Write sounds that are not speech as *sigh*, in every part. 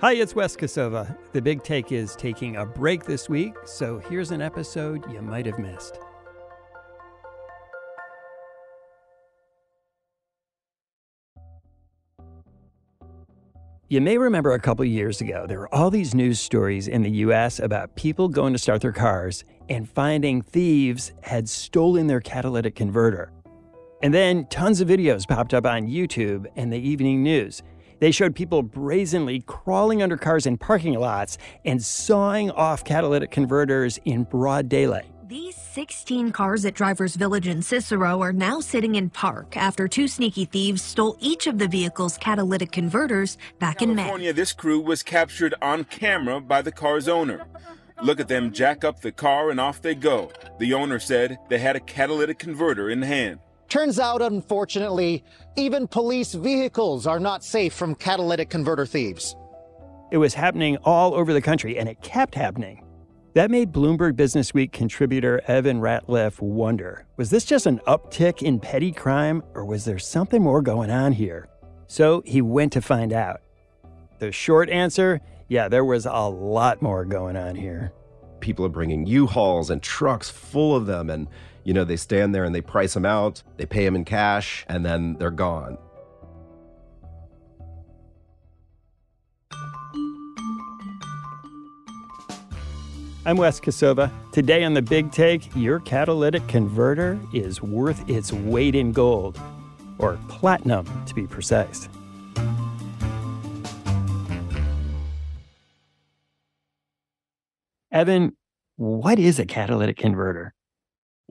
Hi, it's Wes Kosova. The big take is taking a break this week, so here's an episode you might have missed. You may remember a couple years ago, there were all these news stories in the US about people going to start their cars and finding thieves had stolen their catalytic converter. And then tons of videos popped up on YouTube and the evening news they showed people brazenly crawling under cars in parking lots and sawing off catalytic converters in broad daylight. These 16 cars at Drivers Village in Cicero are now sitting in park after two sneaky thieves stole each of the vehicle's catalytic converters back California, in May. California, this crew was captured on camera by the car's owner. Look at them jack up the car and off they go. The owner said they had a catalytic converter in hand. Turns out, unfortunately, even police vehicles are not safe from catalytic converter thieves. It was happening all over the country, and it kept happening. That made Bloomberg Businessweek contributor Evan Ratliff wonder was this just an uptick in petty crime, or was there something more going on here? So he went to find out. The short answer yeah, there was a lot more going on here. People are bringing U Hauls and trucks full of them, and you know, they stand there and they price them out, they pay them in cash, and then they're gone. I'm Wes Kosova. Today on The Big Take, your catalytic converter is worth its weight in gold, or platinum to be precise. Evan, what is a catalytic converter?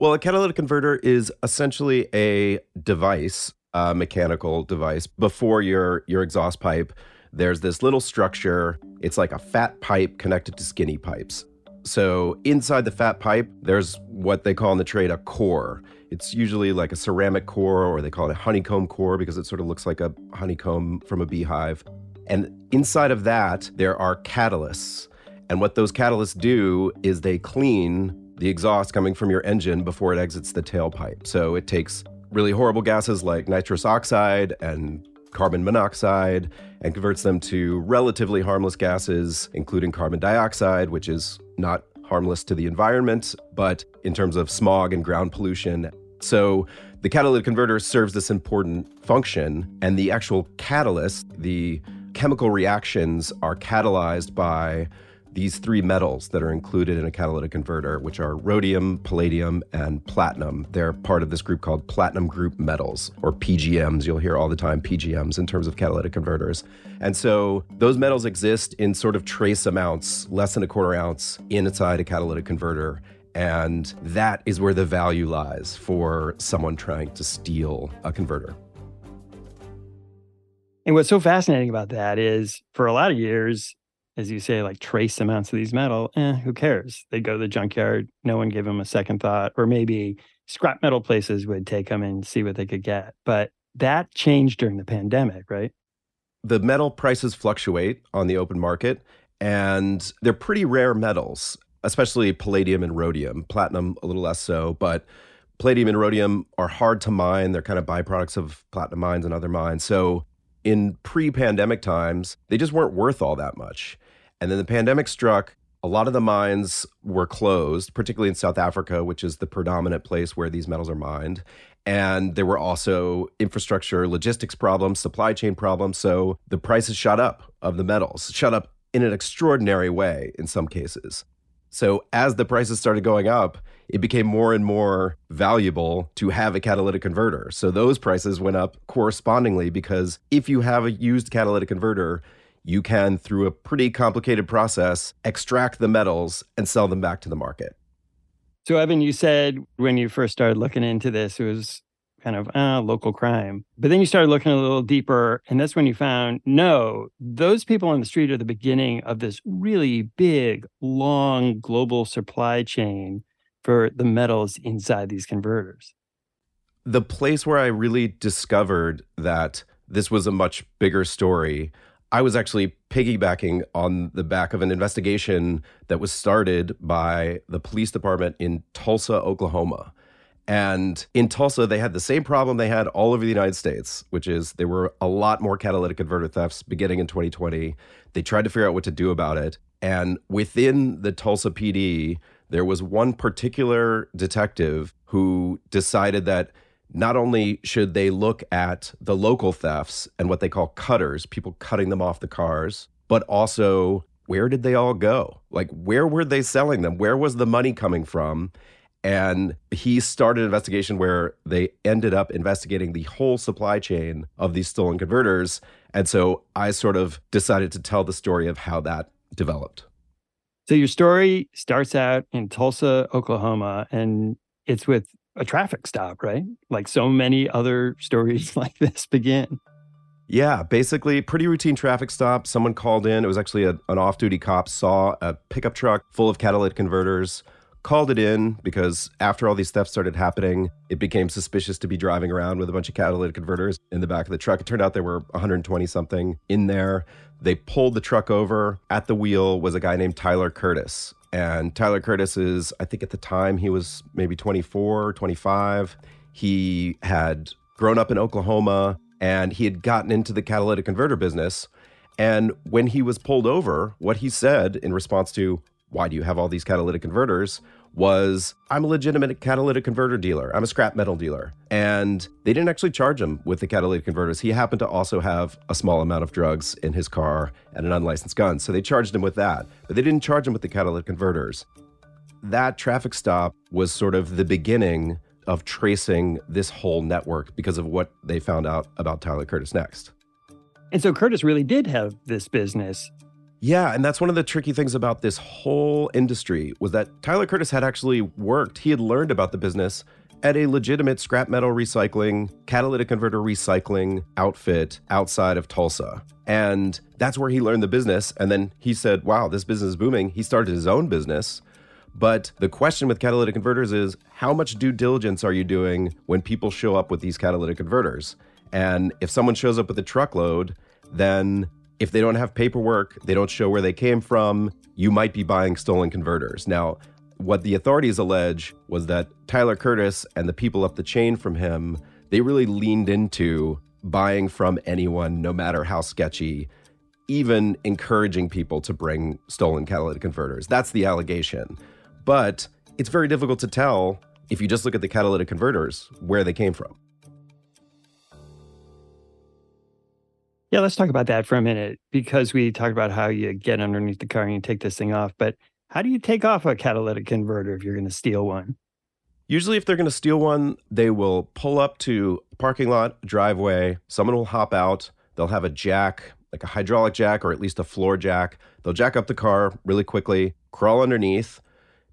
Well, a catalytic converter is essentially a device, a mechanical device. Before your your exhaust pipe, there's this little structure. It's like a fat pipe connected to skinny pipes. So inside the fat pipe, there's what they call in the trade a core. It's usually like a ceramic core, or they call it a honeycomb core because it sort of looks like a honeycomb from a beehive. And inside of that, there are catalysts. And what those catalysts do is they clean the exhaust coming from your engine before it exits the tailpipe. So it takes really horrible gases like nitrous oxide and carbon monoxide and converts them to relatively harmless gases, including carbon dioxide, which is not harmless to the environment, but in terms of smog and ground pollution. So the catalytic converter serves this important function, and the actual catalyst, the chemical reactions, are catalyzed by these three metals that are included in a catalytic converter, which are rhodium, palladium, and platinum. They're part of this group called platinum group metals, or PGMs. You'll hear all the time PGMs in terms of catalytic converters. And so those metals exist in sort of trace amounts, less than a quarter ounce, inside a catalytic converter. And that is where the value lies for someone trying to steal a converter. And what's so fascinating about that is for a lot of years, as you say, like trace amounts of these metal, eh, who cares? They go to the junkyard. No one gave them a second thought. Or maybe scrap metal places would take them and see what they could get. But that changed during the pandemic, right? The metal prices fluctuate on the open market, and they're pretty rare metals, especially palladium and rhodium. Platinum, a little less so, but palladium and rhodium are hard to mine. They're kind of byproducts of platinum mines and other mines. So in pre pandemic times, they just weren't worth all that much. And then the pandemic struck. A lot of the mines were closed, particularly in South Africa, which is the predominant place where these metals are mined. And there were also infrastructure, logistics problems, supply chain problems. So the prices shot up of the metals, shot up in an extraordinary way in some cases. So as the prices started going up, it became more and more valuable to have a catalytic converter. So those prices went up correspondingly because if you have a used catalytic converter, you can, through a pretty complicated process, extract the metals and sell them back to the market. So, Evan, you said when you first started looking into this, it was kind of uh, local crime. But then you started looking a little deeper, and that's when you found no, those people on the street are the beginning of this really big, long global supply chain for the metals inside these converters. The place where I really discovered that this was a much bigger story I was actually piggybacking on the back of an investigation that was started by the police department in Tulsa, Oklahoma. And in Tulsa, they had the same problem they had all over the United States, which is there were a lot more catalytic converter thefts beginning in 2020. They tried to figure out what to do about it. And within the Tulsa PD, there was one particular detective who decided that not only should they look at the local thefts and what they call cutters, people cutting them off the cars, but also where did they all go? Like, where were they selling them? Where was the money coming from? And he started an investigation where they ended up investigating the whole supply chain of these stolen converters. And so I sort of decided to tell the story of how that developed. So your story starts out in Tulsa, Oklahoma, and it's with a traffic stop, right? Like so many other *laughs* stories like this begin. Yeah, basically, pretty routine traffic stop. Someone called in. It was actually a, an off duty cop, saw a pickup truck full of catalytic converters, called it in because after all these thefts started happening, it became suspicious to be driving around with a bunch of catalytic converters in the back of the truck. It turned out there were 120 something in there. They pulled the truck over. At the wheel was a guy named Tyler Curtis. And Tyler Curtis is, I think at the time he was maybe 24, 25. He had grown up in Oklahoma and he had gotten into the catalytic converter business. And when he was pulled over, what he said in response to, Why do you have all these catalytic converters? Was I'm a legitimate catalytic converter dealer. I'm a scrap metal dealer. And they didn't actually charge him with the catalytic converters. He happened to also have a small amount of drugs in his car and an unlicensed gun. So they charged him with that, but they didn't charge him with the catalytic converters. That traffic stop was sort of the beginning of tracing this whole network because of what they found out about Tyler Curtis next. And so Curtis really did have this business yeah, and that's one of the tricky things about this whole industry was that Tyler Curtis had actually worked. He had learned about the business at a legitimate scrap metal recycling, catalytic converter recycling outfit outside of Tulsa. And that's where he learned the business. And then he said, wow, this business is booming. He started his own business. But the question with catalytic converters is how much due diligence are you doing when people show up with these catalytic converters? And if someone shows up with a truckload, then if they don't have paperwork, they don't show where they came from, you might be buying stolen converters. Now, what the authorities allege was that Tyler Curtis and the people up the chain from him, they really leaned into buying from anyone, no matter how sketchy, even encouraging people to bring stolen catalytic converters. That's the allegation. But it's very difficult to tell if you just look at the catalytic converters where they came from. Yeah, let's talk about that for a minute because we talked about how you get underneath the car and you take this thing off. But how do you take off a catalytic converter if you're going to steal one? Usually, if they're going to steal one, they will pull up to a parking lot, driveway. Someone will hop out. They'll have a jack, like a hydraulic jack or at least a floor jack. They'll jack up the car really quickly, crawl underneath,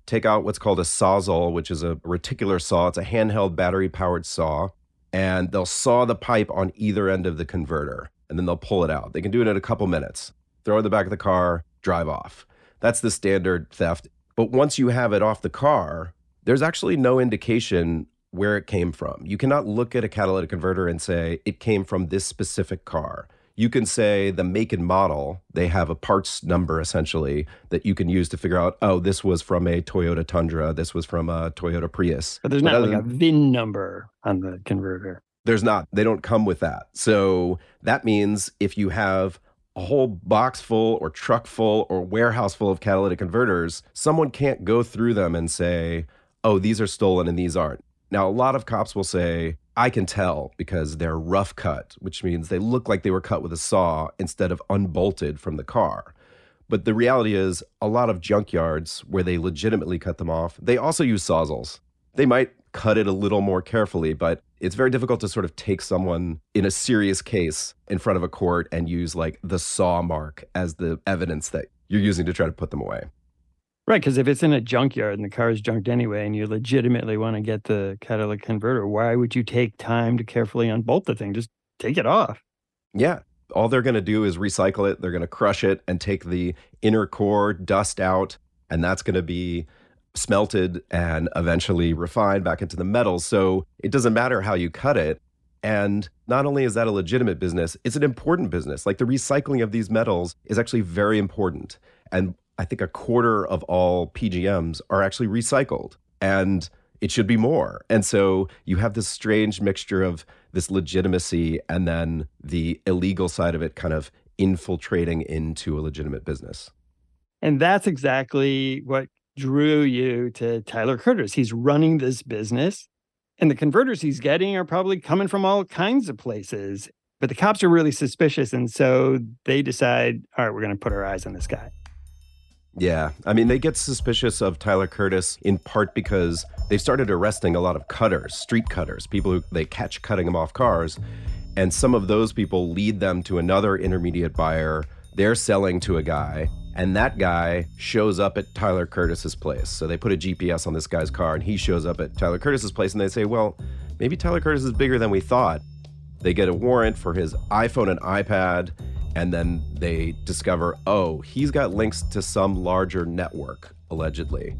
take out what's called a sawzall, which is a reticular saw. It's a handheld battery powered saw. And they'll saw the pipe on either end of the converter and then they'll pull it out. They can do it in a couple minutes, throw it in the back of the car, drive off. That's the standard theft. But once you have it off the car, there's actually no indication where it came from. You cannot look at a catalytic converter and say it came from this specific car. You can say the make and model, they have a parts number essentially that you can use to figure out, oh, this was from a Toyota Tundra, this was from a Toyota Prius. But there's not like a VIN number on the converter. There's not. They don't come with that. So that means if you have a whole box full or truck full or warehouse full of catalytic converters, someone can't go through them and say, oh, these are stolen and these aren't. Now, a lot of cops will say, I can tell because they're rough cut, which means they look like they were cut with a saw instead of unbolted from the car. But the reality is, a lot of junkyards where they legitimately cut them off, they also use sawzalls. They might cut it a little more carefully, but it's very difficult to sort of take someone in a serious case in front of a court and use like the saw mark as the evidence that you're using to try to put them away. Right, because if it's in a junkyard and the car is junked anyway, and you legitimately want to get the catalytic converter, why would you take time to carefully unbolt the thing? Just take it off. Yeah. All they're going to do is recycle it. They're going to crush it and take the inner core dust out, and that's going to be smelted and eventually refined back into the metal. So it doesn't matter how you cut it. And not only is that a legitimate business, it's an important business. Like the recycling of these metals is actually very important. And I think a quarter of all PGMs are actually recycled. And it should be more. And so you have this strange mixture of this legitimacy and then the illegal side of it kind of infiltrating into a legitimate business. And that's exactly what drew you to Tyler Curtis. He's running this business, and the converters he's getting are probably coming from all kinds of places. But the cops are really suspicious. And so they decide, all right, we're going to put our eyes on this guy. Yeah. I mean, they get suspicious of Tyler Curtis in part because they've started arresting a lot of cutters, street cutters, people who they catch cutting them off cars. And some of those people lead them to another intermediate buyer. They're selling to a guy and that guy shows up at Tyler Curtis's place. So they put a GPS on this guy's car, and he shows up at Tyler Curtis's place, and they say, "Well, maybe Tyler Curtis is bigger than we thought." They get a warrant for his iPhone and iPad, and then they discover, oh, he's got links to some larger network, allegedly.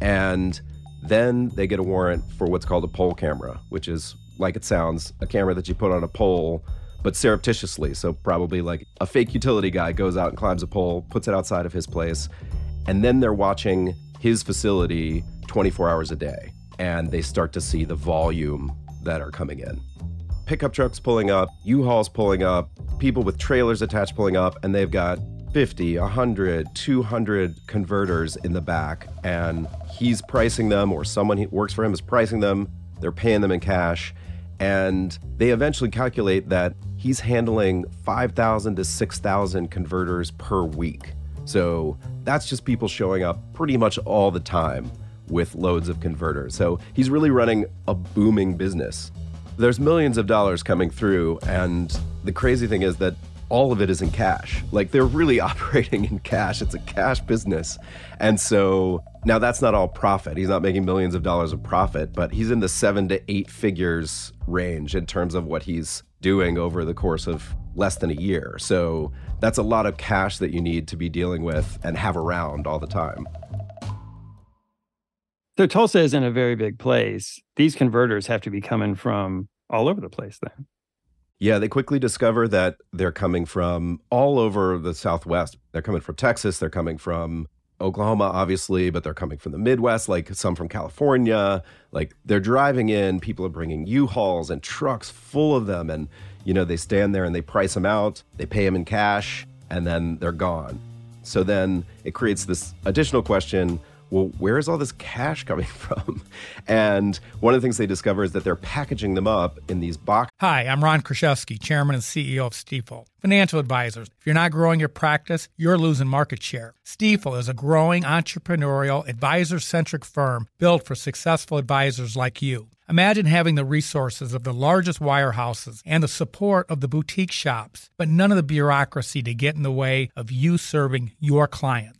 And then they get a warrant for what's called a pole camera, which is like it sounds, a camera that you put on a pole but surreptitiously. So probably like a fake utility guy goes out and climbs a pole, puts it outside of his place, and then they're watching his facility 24 hours a day, and they start to see the volume that are coming in. Pickup trucks pulling up, U-Hauls pulling up, people with trailers attached pulling up, and they've got 50, 100, 200 converters in the back, and he's pricing them, or someone who works for him is pricing them. They're paying them in cash, and they eventually calculate that he's handling 5,000 to 6,000 converters per week. So that's just people showing up pretty much all the time with loads of converters. So he's really running a booming business. There's millions of dollars coming through, and the crazy thing is that all of it is in cash. Like they're really *laughs* operating in cash. It's a cash business. And so now that's not all profit. He's not making millions of dollars of profit, but he's in the seven to eight figures range in terms of what he's doing over the course of less than a year. So that's a lot of cash that you need to be dealing with and have around all the time. So Tulsa is in a very big place. These converters have to be coming from all over the place then. Yeah, they quickly discover that they're coming from all over the Southwest. They're coming from Texas, they're coming from Oklahoma, obviously, but they're coming from the Midwest, like some from California. Like they're driving in, people are bringing U-Hauls and trucks full of them. And, you know, they stand there and they price them out, they pay them in cash, and then they're gone. So then it creates this additional question well, where is all this cash coming *laughs* from? And one of the things they discover is that they're packaging them up in these boxes. Hi, I'm Ron Kruszewski, Chairman and CEO of Stifel. Financial advisors, if you're not growing your practice, you're losing market share. Stifel is a growing entrepreneurial, advisor centric firm built for successful advisors like you. Imagine having the resources of the largest wirehouses and the support of the boutique shops, but none of the bureaucracy to get in the way of you serving your clients.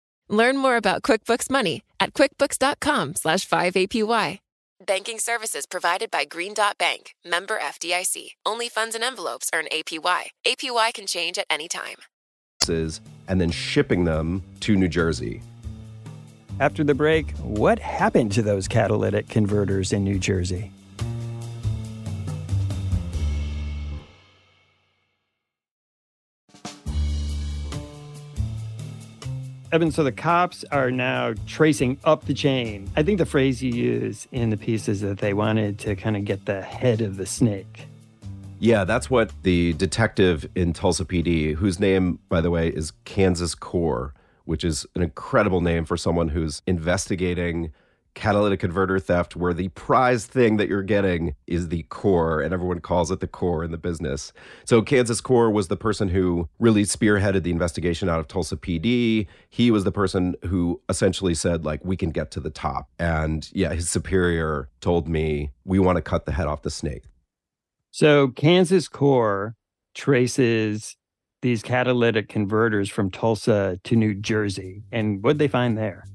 Learn more about QuickBooks Money at quickbooks.com/slash 5APY. Banking services provided by Green Dot Bank, member FDIC. Only funds and envelopes earn APY. APY can change at any time. And then shipping them to New Jersey. After the break, what happened to those catalytic converters in New Jersey? Evan, so the cops are now tracing up the chain. I think the phrase you use in the piece is that they wanted to kind of get the head of the snake. Yeah, that's what the detective in Tulsa PD, whose name, by the way, is Kansas Core, which is an incredible name for someone who's investigating catalytic converter theft where the prize thing that you're getting is the core and everyone calls it the core in the business. So Kansas Core was the person who really spearheaded the investigation out of Tulsa PD. He was the person who essentially said like we can get to the top. And yeah, his superior told me we want to cut the head off the snake. So Kansas Core traces these catalytic converters from Tulsa to New Jersey. And what they find there?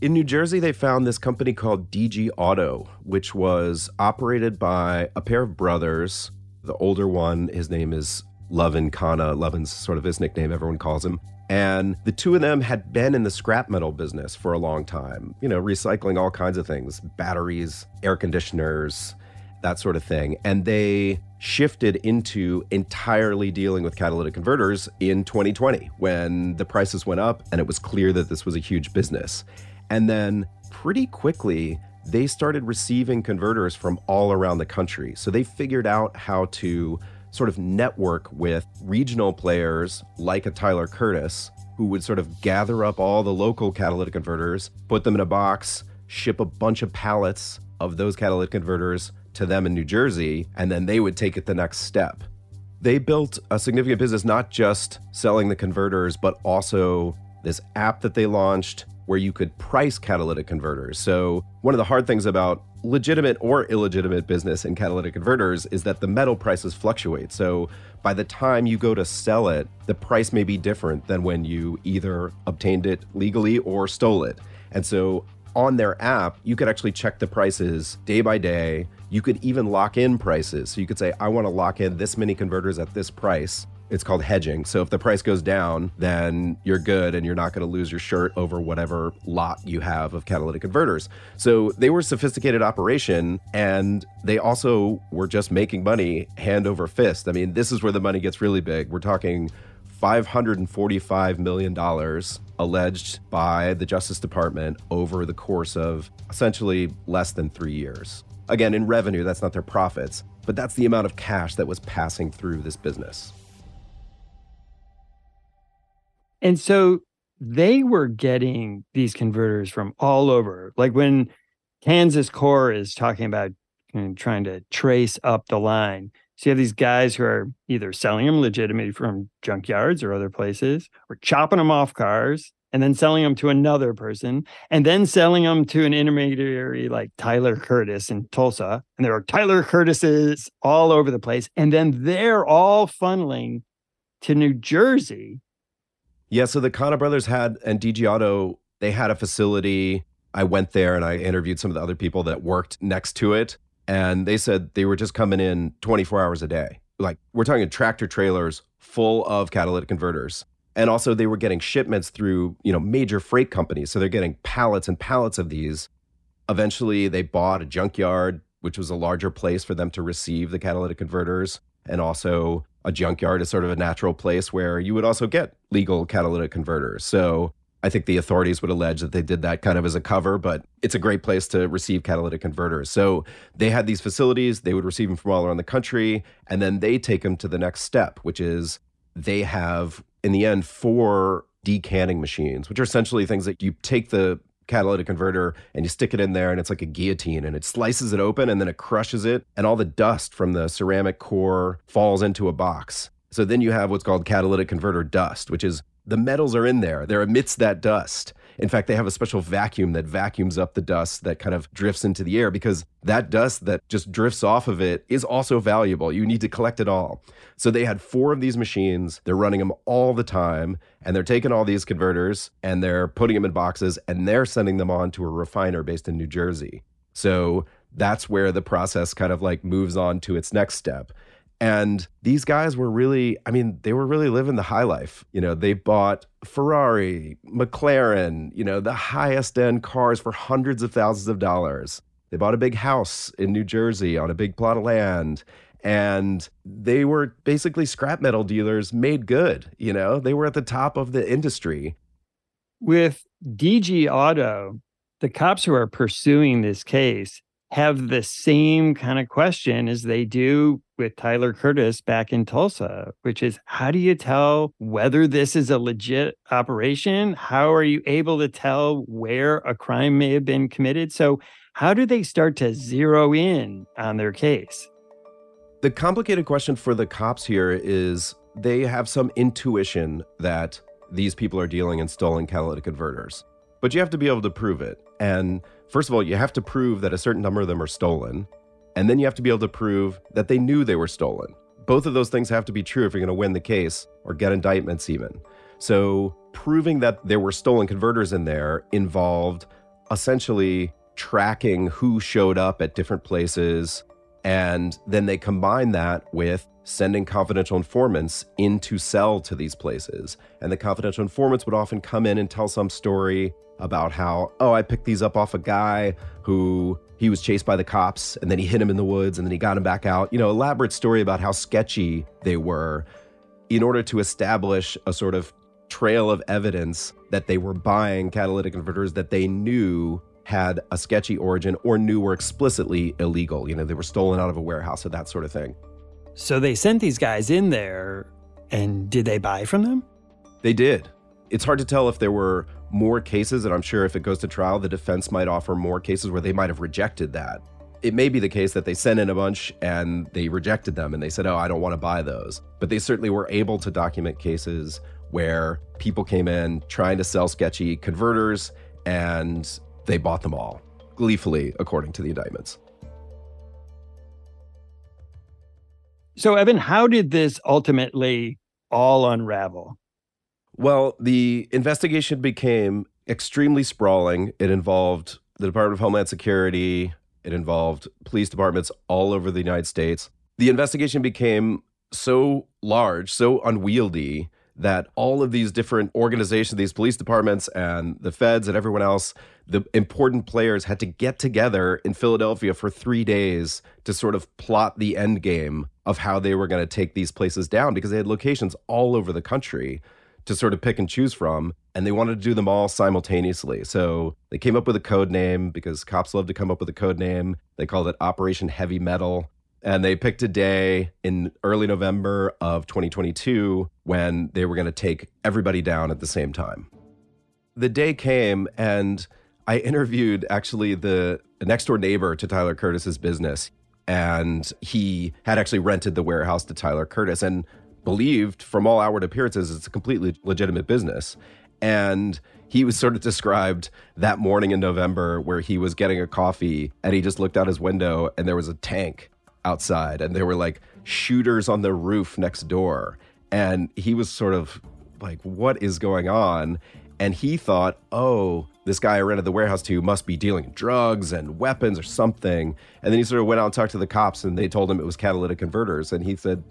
In New Jersey, they found this company called DG Auto, which was operated by a pair of brothers. The older one, his name is Lovin Khanna. Lovin's sort of his nickname, everyone calls him. And the two of them had been in the scrap metal business for a long time, you know, recycling all kinds of things batteries, air conditioners, that sort of thing. And they shifted into entirely dealing with catalytic converters in 2020 when the prices went up and it was clear that this was a huge business. And then pretty quickly, they started receiving converters from all around the country. So they figured out how to sort of network with regional players like a Tyler Curtis, who would sort of gather up all the local catalytic converters, put them in a box, ship a bunch of pallets of those catalytic converters to them in New Jersey, and then they would take it the next step. They built a significant business not just selling the converters, but also this app that they launched where you could price catalytic converters. So, one of the hard things about legitimate or illegitimate business in catalytic converters is that the metal prices fluctuate. So, by the time you go to sell it, the price may be different than when you either obtained it legally or stole it. And so, on their app, you could actually check the prices day by day. You could even lock in prices. So you could say, I want to lock in this many converters at this price. It's called hedging. So if the price goes down, then you're good and you're not going to lose your shirt over whatever lot you have of catalytic converters. So they were a sophisticated operation and they also were just making money hand over fist. I mean, this is where the money gets really big. We're talking $545 million alleged by the Justice Department over the course of essentially less than three years. Again, in revenue, that's not their profits, but that's the amount of cash that was passing through this business. And so they were getting these converters from all over. Like when Kansas Core is talking about you know, trying to trace up the line. So you have these guys who are either selling them legitimately from junkyards or other places, or chopping them off cars and then selling them to another person, and then selling them to an intermediary like Tyler Curtis in Tulsa. And there are Tyler Curtises all over the place. And then they're all funneling to New Jersey yeah, so the Khanna brothers had and DG Auto, they had a facility. I went there and I interviewed some of the other people that worked next to it. And they said they were just coming in 24 hours a day. Like we're talking tractor trailers full of catalytic converters. And also they were getting shipments through, you know, major freight companies. So they're getting pallets and pallets of these. Eventually they bought a junkyard, which was a larger place for them to receive the catalytic converters. And also a junkyard is sort of a natural place where you would also get legal catalytic converters. So I think the authorities would allege that they did that kind of as a cover, but it's a great place to receive catalytic converters. So they had these facilities, they would receive them from all around the country, and then they take them to the next step, which is they have, in the end, four decanning machines, which are essentially things that you take the catalytic converter and you stick it in there and it's like a guillotine and it slices it open and then it crushes it and all the dust from the ceramic core falls into a box. So then you have what's called catalytic converter dust, which is the metals are in there. They're amidst that dust. In fact, they have a special vacuum that vacuums up the dust that kind of drifts into the air because that dust that just drifts off of it is also valuable. You need to collect it all. So they had four of these machines. They're running them all the time and they're taking all these converters and they're putting them in boxes and they're sending them on to a refiner based in New Jersey. So that's where the process kind of like moves on to its next step. And these guys were really, I mean, they were really living the high life. You know, they bought Ferrari, McLaren, you know, the highest end cars for hundreds of thousands of dollars. They bought a big house in New Jersey on a big plot of land. And they were basically scrap metal dealers made good. You know, they were at the top of the industry. With DG Auto, the cops who are pursuing this case have the same kind of question as they do with Tyler Curtis back in Tulsa, which is how do you tell whether this is a legit operation? How are you able to tell where a crime may have been committed? So, how do they start to zero in on their case? The complicated question for the cops here is they have some intuition that these people are dealing in stolen catalytic converters, but you have to be able to prove it. And First of all, you have to prove that a certain number of them are stolen, and then you have to be able to prove that they knew they were stolen. Both of those things have to be true if you're going to win the case or get indictments, even. So, proving that there were stolen converters in there involved essentially tracking who showed up at different places. And then they combine that with sending confidential informants in to sell to these places. And the confidential informants would often come in and tell some story about how, oh, I picked these up off a guy who he was chased by the cops and then he hit him in the woods and then he got him back out. You know, elaborate story about how sketchy they were in order to establish a sort of trail of evidence that they were buying catalytic converters that they knew had a sketchy origin or knew were explicitly illegal. You know, they were stolen out of a warehouse or that sort of thing. So they sent these guys in there, and did they buy from them? They did. It's hard to tell if there were more cases, and I'm sure if it goes to trial, the defense might offer more cases where they might have rejected that. It may be the case that they sent in a bunch and they rejected them and they said, oh, I don't want to buy those. But they certainly were able to document cases where people came in trying to sell sketchy converters and they bought them all, gleefully, according to the indictments. So, Evan, how did this ultimately all unravel? Well, the investigation became extremely sprawling. It involved the Department of Homeland Security, it involved police departments all over the United States. The investigation became so large, so unwieldy that all of these different organizations, these police departments and the feds and everyone else, the important players had to get together in Philadelphia for three days to sort of plot the end game of how they were going to take these places down because they had locations all over the country to sort of pick and choose from, and they wanted to do them all simultaneously. So they came up with a code name because cops love to come up with a code name. They called it Operation Heavy Metal. And they picked a day in early November of 2022 when they were going to take everybody down at the same time. The day came, and I interviewed actually the next door neighbor to Tyler Curtis's business. And he had actually rented the warehouse to Tyler Curtis. And believed from all outward appearances it's a completely legitimate business. And he was sort of described that morning in November where he was getting a coffee and he just looked out his window and there was a tank outside and there were like shooters on the roof next door. And he was sort of like, what is going on? And he thought, oh, this guy I rented the warehouse to must be dealing drugs and weapons or something. And then he sort of went out and talked to the cops and they told him it was catalytic converters. And he said,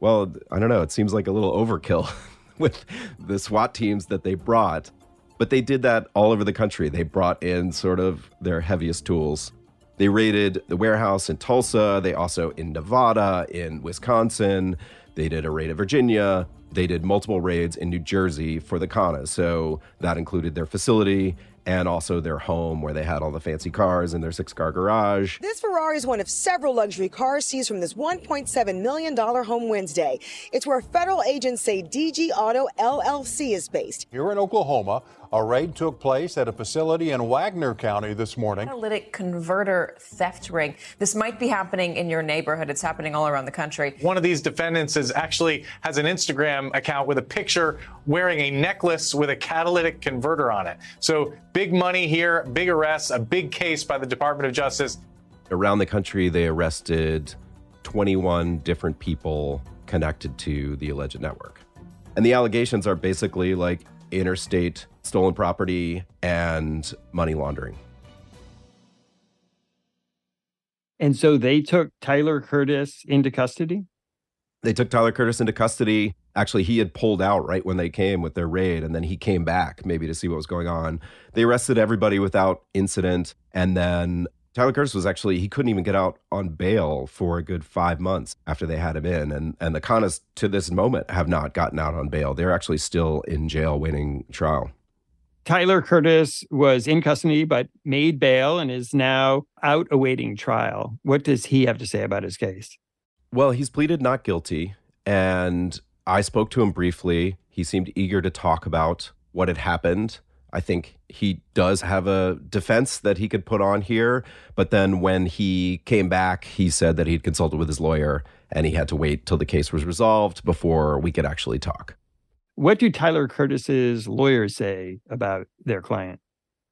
well, I don't know. It seems like a little overkill *laughs* with the SWAT teams that they brought. But they did that all over the country. They brought in sort of their heaviest tools. They raided the warehouse in Tulsa. They also in Nevada, in Wisconsin. They did a raid in Virginia. They did multiple raids in New Jersey for the Khannas. So that included their facility and also their home where they had all the fancy cars in their six car garage. This Ferrari is one of several luxury cars seized from this $1.7 million home Wednesday. It's where federal agents say DG Auto LLC is based. Here in Oklahoma, a raid took place at a facility in Wagoner County this morning. Catalytic converter theft ring. This might be happening in your neighborhood. It's happening all around the country. One of these defendants is actually has an Instagram account with a picture wearing a necklace with a catalytic converter on it. So big money here, big arrests, a big case by the Department of Justice. Around the country, they arrested 21 different people connected to the alleged network. And the allegations are basically like interstate stolen property and money laundering. And so they took Tyler Curtis into custody? They took Tyler Curtis into custody. Actually, he had pulled out right when they came with their raid, and then he came back maybe to see what was going on. They arrested everybody without incident. And then Tyler Curtis was actually, he couldn't even get out on bail for a good five months after they had him in. And, and the Khannas to this moment have not gotten out on bail. They're actually still in jail waiting trial. Tyler Curtis was in custody but made bail and is now out awaiting trial. What does he have to say about his case? Well, he's pleaded not guilty. And I spoke to him briefly. He seemed eager to talk about what had happened. I think he does have a defense that he could put on here. But then when he came back, he said that he'd consulted with his lawyer and he had to wait till the case was resolved before we could actually talk. What do Tyler Curtis's lawyers say about their client?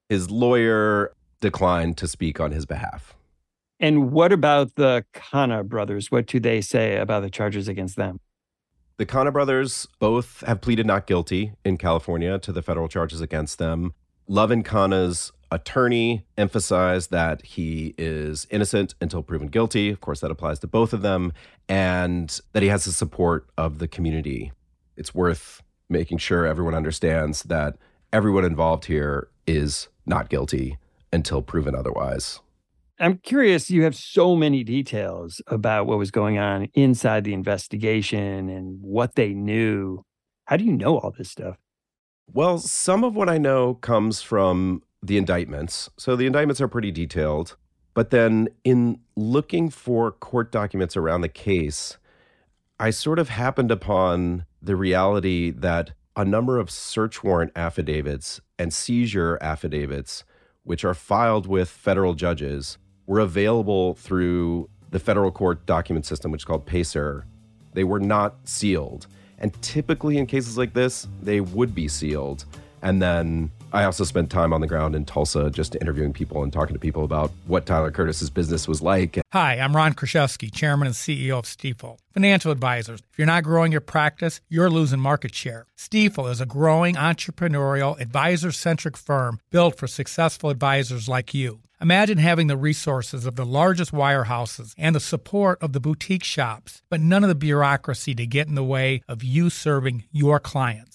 His lawyer declined to speak on his behalf. And what about the Khanna brothers? What do they say about the charges against them? The Khanna brothers both have pleaded not guilty in California to the federal charges against them. Lovin Khanna's attorney emphasized that he is innocent until proven guilty. Of course, that applies to both of them, and that he has the support of the community. It's worth making sure everyone understands that everyone involved here is not guilty until proven otherwise. I'm curious, you have so many details about what was going on inside the investigation and what they knew. How do you know all this stuff? Well, some of what I know comes from the indictments. So the indictments are pretty detailed. But then in looking for court documents around the case, I sort of happened upon the reality that a number of search warrant affidavits and seizure affidavits, which are filed with federal judges, were available through the federal court document system, which is called PACER. They were not sealed. And typically, in cases like this, they would be sealed. And then I also spent time on the ground in Tulsa just interviewing people and talking to people about what Tyler Curtis's business was like. Hi, I'm Ron Kruszewski, Chairman and CEO of Stifel. Financial advisors. If you're not growing your practice, you're losing market share. Stifel is a growing entrepreneurial, advisor centric firm built for successful advisors like you. Imagine having the resources of the largest wirehouses and the support of the boutique shops, but none of the bureaucracy to get in the way of you serving your clients.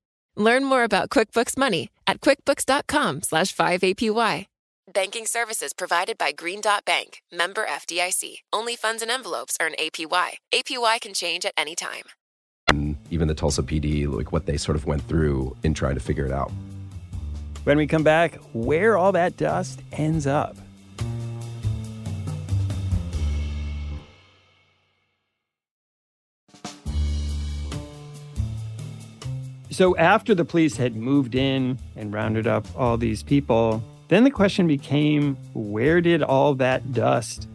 Learn more about QuickBooks Money at quickbooks.com slash 5APY. Banking services provided by Green Dot Bank, member FDIC. Only funds and envelopes earn APY. APY can change at any time. And even the Tulsa PD, like what they sort of went through in trying to figure it out. When we come back, where all that dust ends up. So after the police had moved in and rounded up all these people, then the question became where did all that dust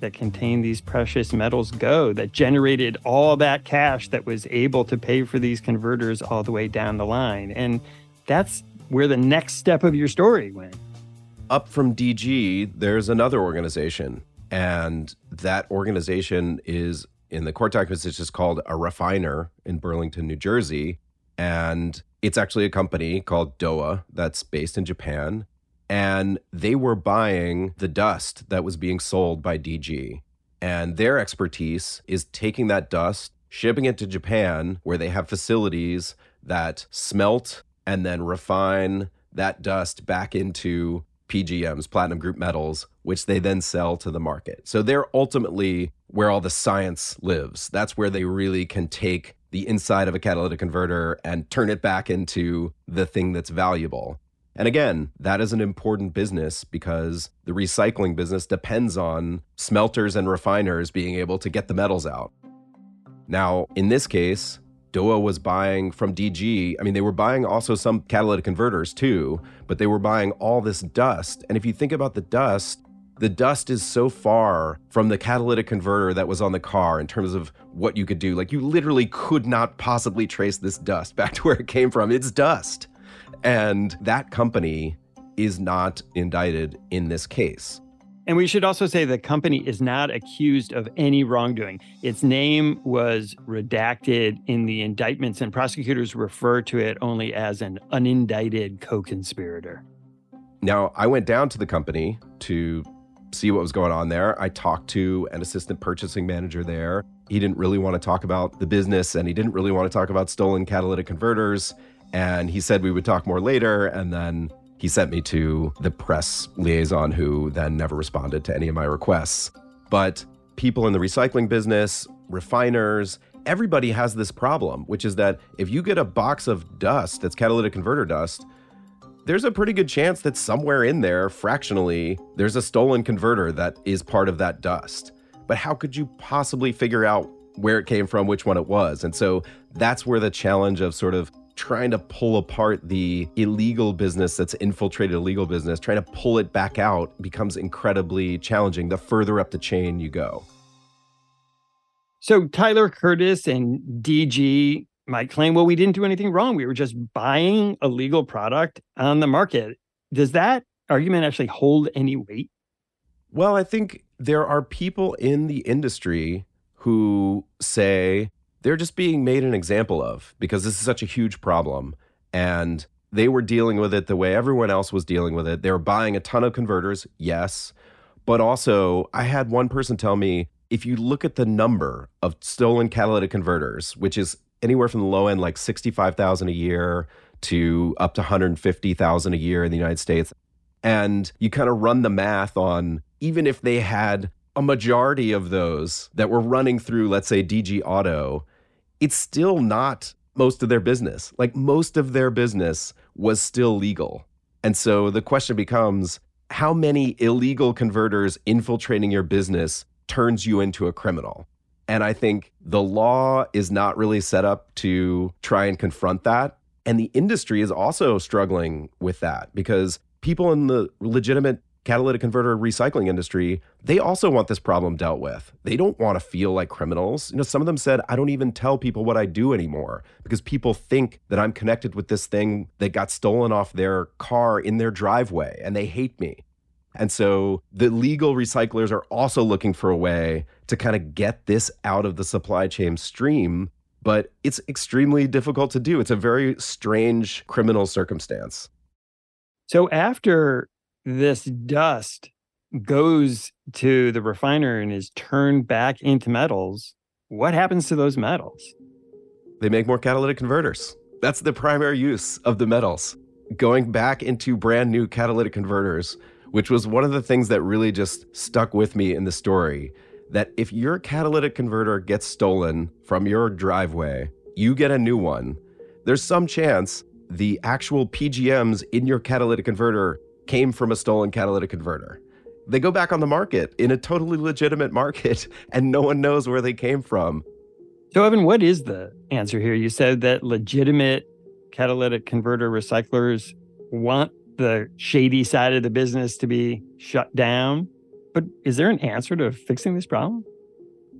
that contained these precious metals go that generated all that cash that was able to pay for these converters all the way down the line. And that's where the next step of your story went. Up from DG, there's another organization, and that organization is in the court documents, it's just called a refiner in Burlington, New Jersey. And it's actually a company called Dowa that's based in Japan and they were buying the dust that was being sold by DG. And their expertise is taking that dust, shipping it to Japan, where they have facilities that smelt and then refine that dust back into PGMs, platinum group metals, which they then sell to the market. So they're ultimately where all the science lives. That's where they really can take the inside of a catalytic converter and turn it back into the thing that's valuable. And again, that is an important business because the recycling business depends on smelters and refiners being able to get the metals out. Now, in this case, Dowa was buying from DG. I mean, they were buying also some catalytic converters too, but they were buying all this dust. And if you think about the dust, the dust is so far from the catalytic converter that was on the car in terms of what you could do. Like, you literally could not possibly trace this dust *laughs* back to where it came from. It's dust. And that company is not indicted in this case. And we should also say the company is not accused of any wrongdoing. Its name was redacted in the indictments, and prosecutors refer to it only as an unindicted co conspirator. Now, I went down to the company to see what was going on there. I talked to an assistant purchasing manager there. He didn't really want to talk about the business and he didn't really want to talk about stolen catalytic converters. And he said we would talk more later. And then he sent me to the press liaison, who then never responded to any of my requests. But people in the recycling business, refiners, everybody has this problem, which is that if you get a box of dust that's catalytic converter dust, there's a pretty good chance that somewhere in there, fractionally, there's a stolen converter that is part of that dust. But how could you possibly figure out where it came from, which one it was? And so that's where the challenge of sort of trying to pull apart the illegal business that's infiltrated legal business, trying to pull it back out becomes incredibly challenging the further up the chain you go. So Tyler Curtis and DG might claim, well, we didn't do anything wrong. We were just buying a legal product on the market. Does that argument actually hold any weight? Well, I think there are people in the industry who say they're just being made an example of because this is such a huge problem. And they were dealing with it the way everyone else was dealing with it. They were buying a ton of converters, yes. But also, I had one person tell me if you look at the number of stolen catalytic converters, which is anywhere from the low end, like 65,000 a year, to up to 150,000 a year in the United States, and you kind of run the math on even if they had a majority of those that were running through, let's say, DG Auto, it's still not most of their business. Like most of their business was still legal. And so the question becomes how many illegal converters infiltrating your business turns you into a criminal? And I think the law is not really set up to try and confront that. And the industry is also struggling with that because people in the legitimate catalytic converter recycling industry, they also want this problem dealt with. They don't want to feel like criminals. You know, some of them said, I don't even tell people what I do anymore because people think that I'm connected with this thing that got stolen off their car in their driveway and they hate me. And so the legal recyclers are also looking for a way to kind of get this out of the supply chain stream, but it's extremely difficult to do. It's a very strange criminal circumstance. So after this dust goes to the refiner and is turned back into metals, what happens to those metals? They make more catalytic converters. That's the primary use of the metals. Going back into brand new catalytic converters, which was one of the things that really just stuck with me in the story. That if your catalytic converter gets stolen from your driveway, you get a new one. There's some chance the actual PGMs in your catalytic converter came from a stolen catalytic converter. They go back on the market in a totally legitimate market, *laughs* and no one knows where they came from. So, Evan, what is the answer here? You said that legitimate catalytic converter recyclers want the shady side of the business to be shut down. But is there an answer to fixing this problem?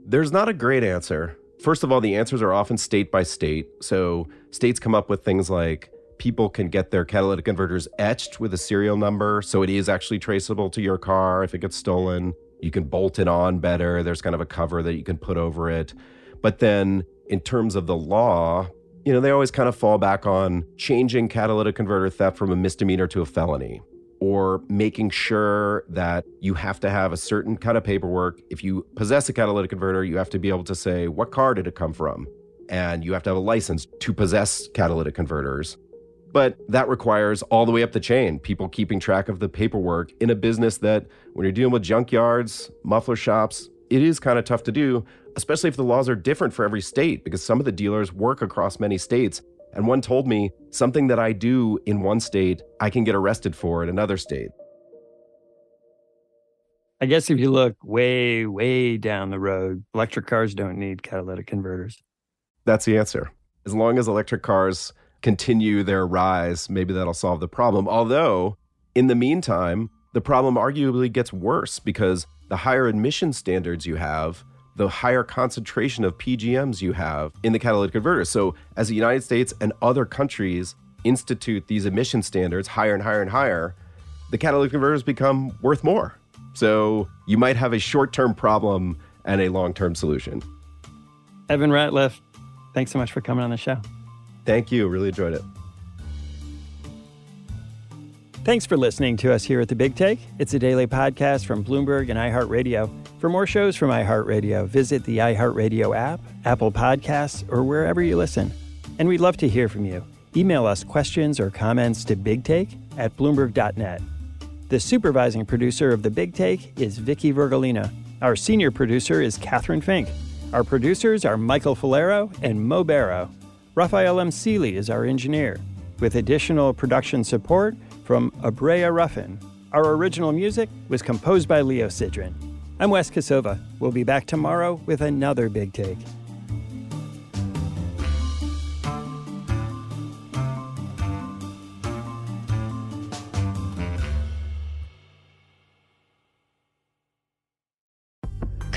There's not a great answer. First of all, the answers are often state by state. So states come up with things like people can get their catalytic converters etched with a serial number. So it is actually traceable to your car if it gets stolen. You can bolt it on better. There's kind of a cover that you can put over it. But then in terms of the law, you know, they always kind of fall back on changing catalytic converter theft from a misdemeanor to a felony or making sure that you have to have a certain kind of paperwork. If you possess a catalytic converter, you have to be able to say, what car did it come from? And you have to have a license to possess catalytic converters. But that requires all the way up the chain, people keeping track of the paperwork in a business that, when you're dealing with junkyards, muffler shops, it is kind of tough to do, especially if the laws are different for every state, because some of the dealers work across many states and one told me something that I do in one state, I can get arrested for in another state. I guess if you look way, way down the road, electric cars don't need catalytic converters. That's the answer. As long as electric cars continue their rise, maybe that'll solve the problem. Although, in the meantime, the problem arguably gets worse because the higher emission standards you have, the higher concentration of PGMs you have in the catalytic converter. So, as the United States and other countries institute these emission standards higher and higher and higher, the catalytic converters become worth more. So, you might have a short term problem and a long term solution. Evan Ratliff, thanks so much for coming on the show. Thank you. Really enjoyed it. Thanks for listening to us here at The Big Take. It's a daily podcast from Bloomberg and iHeartRadio. For more shows from iHeartRadio, visit the iHeartRadio app, Apple Podcasts, or wherever you listen. And we'd love to hear from you. Email us questions or comments to bigtake at bloomberg.net. The supervising producer of The Big Take is Vicki Vergolina. Our senior producer is Kathryn Fink. Our producers are Michael Falero and Mo Barrow. Raphael Amsili is our engineer, with additional production support from Abrea Ruffin. Our original music was composed by Leo Sidran. I'm Wes Kosova. We'll be back tomorrow with another big take.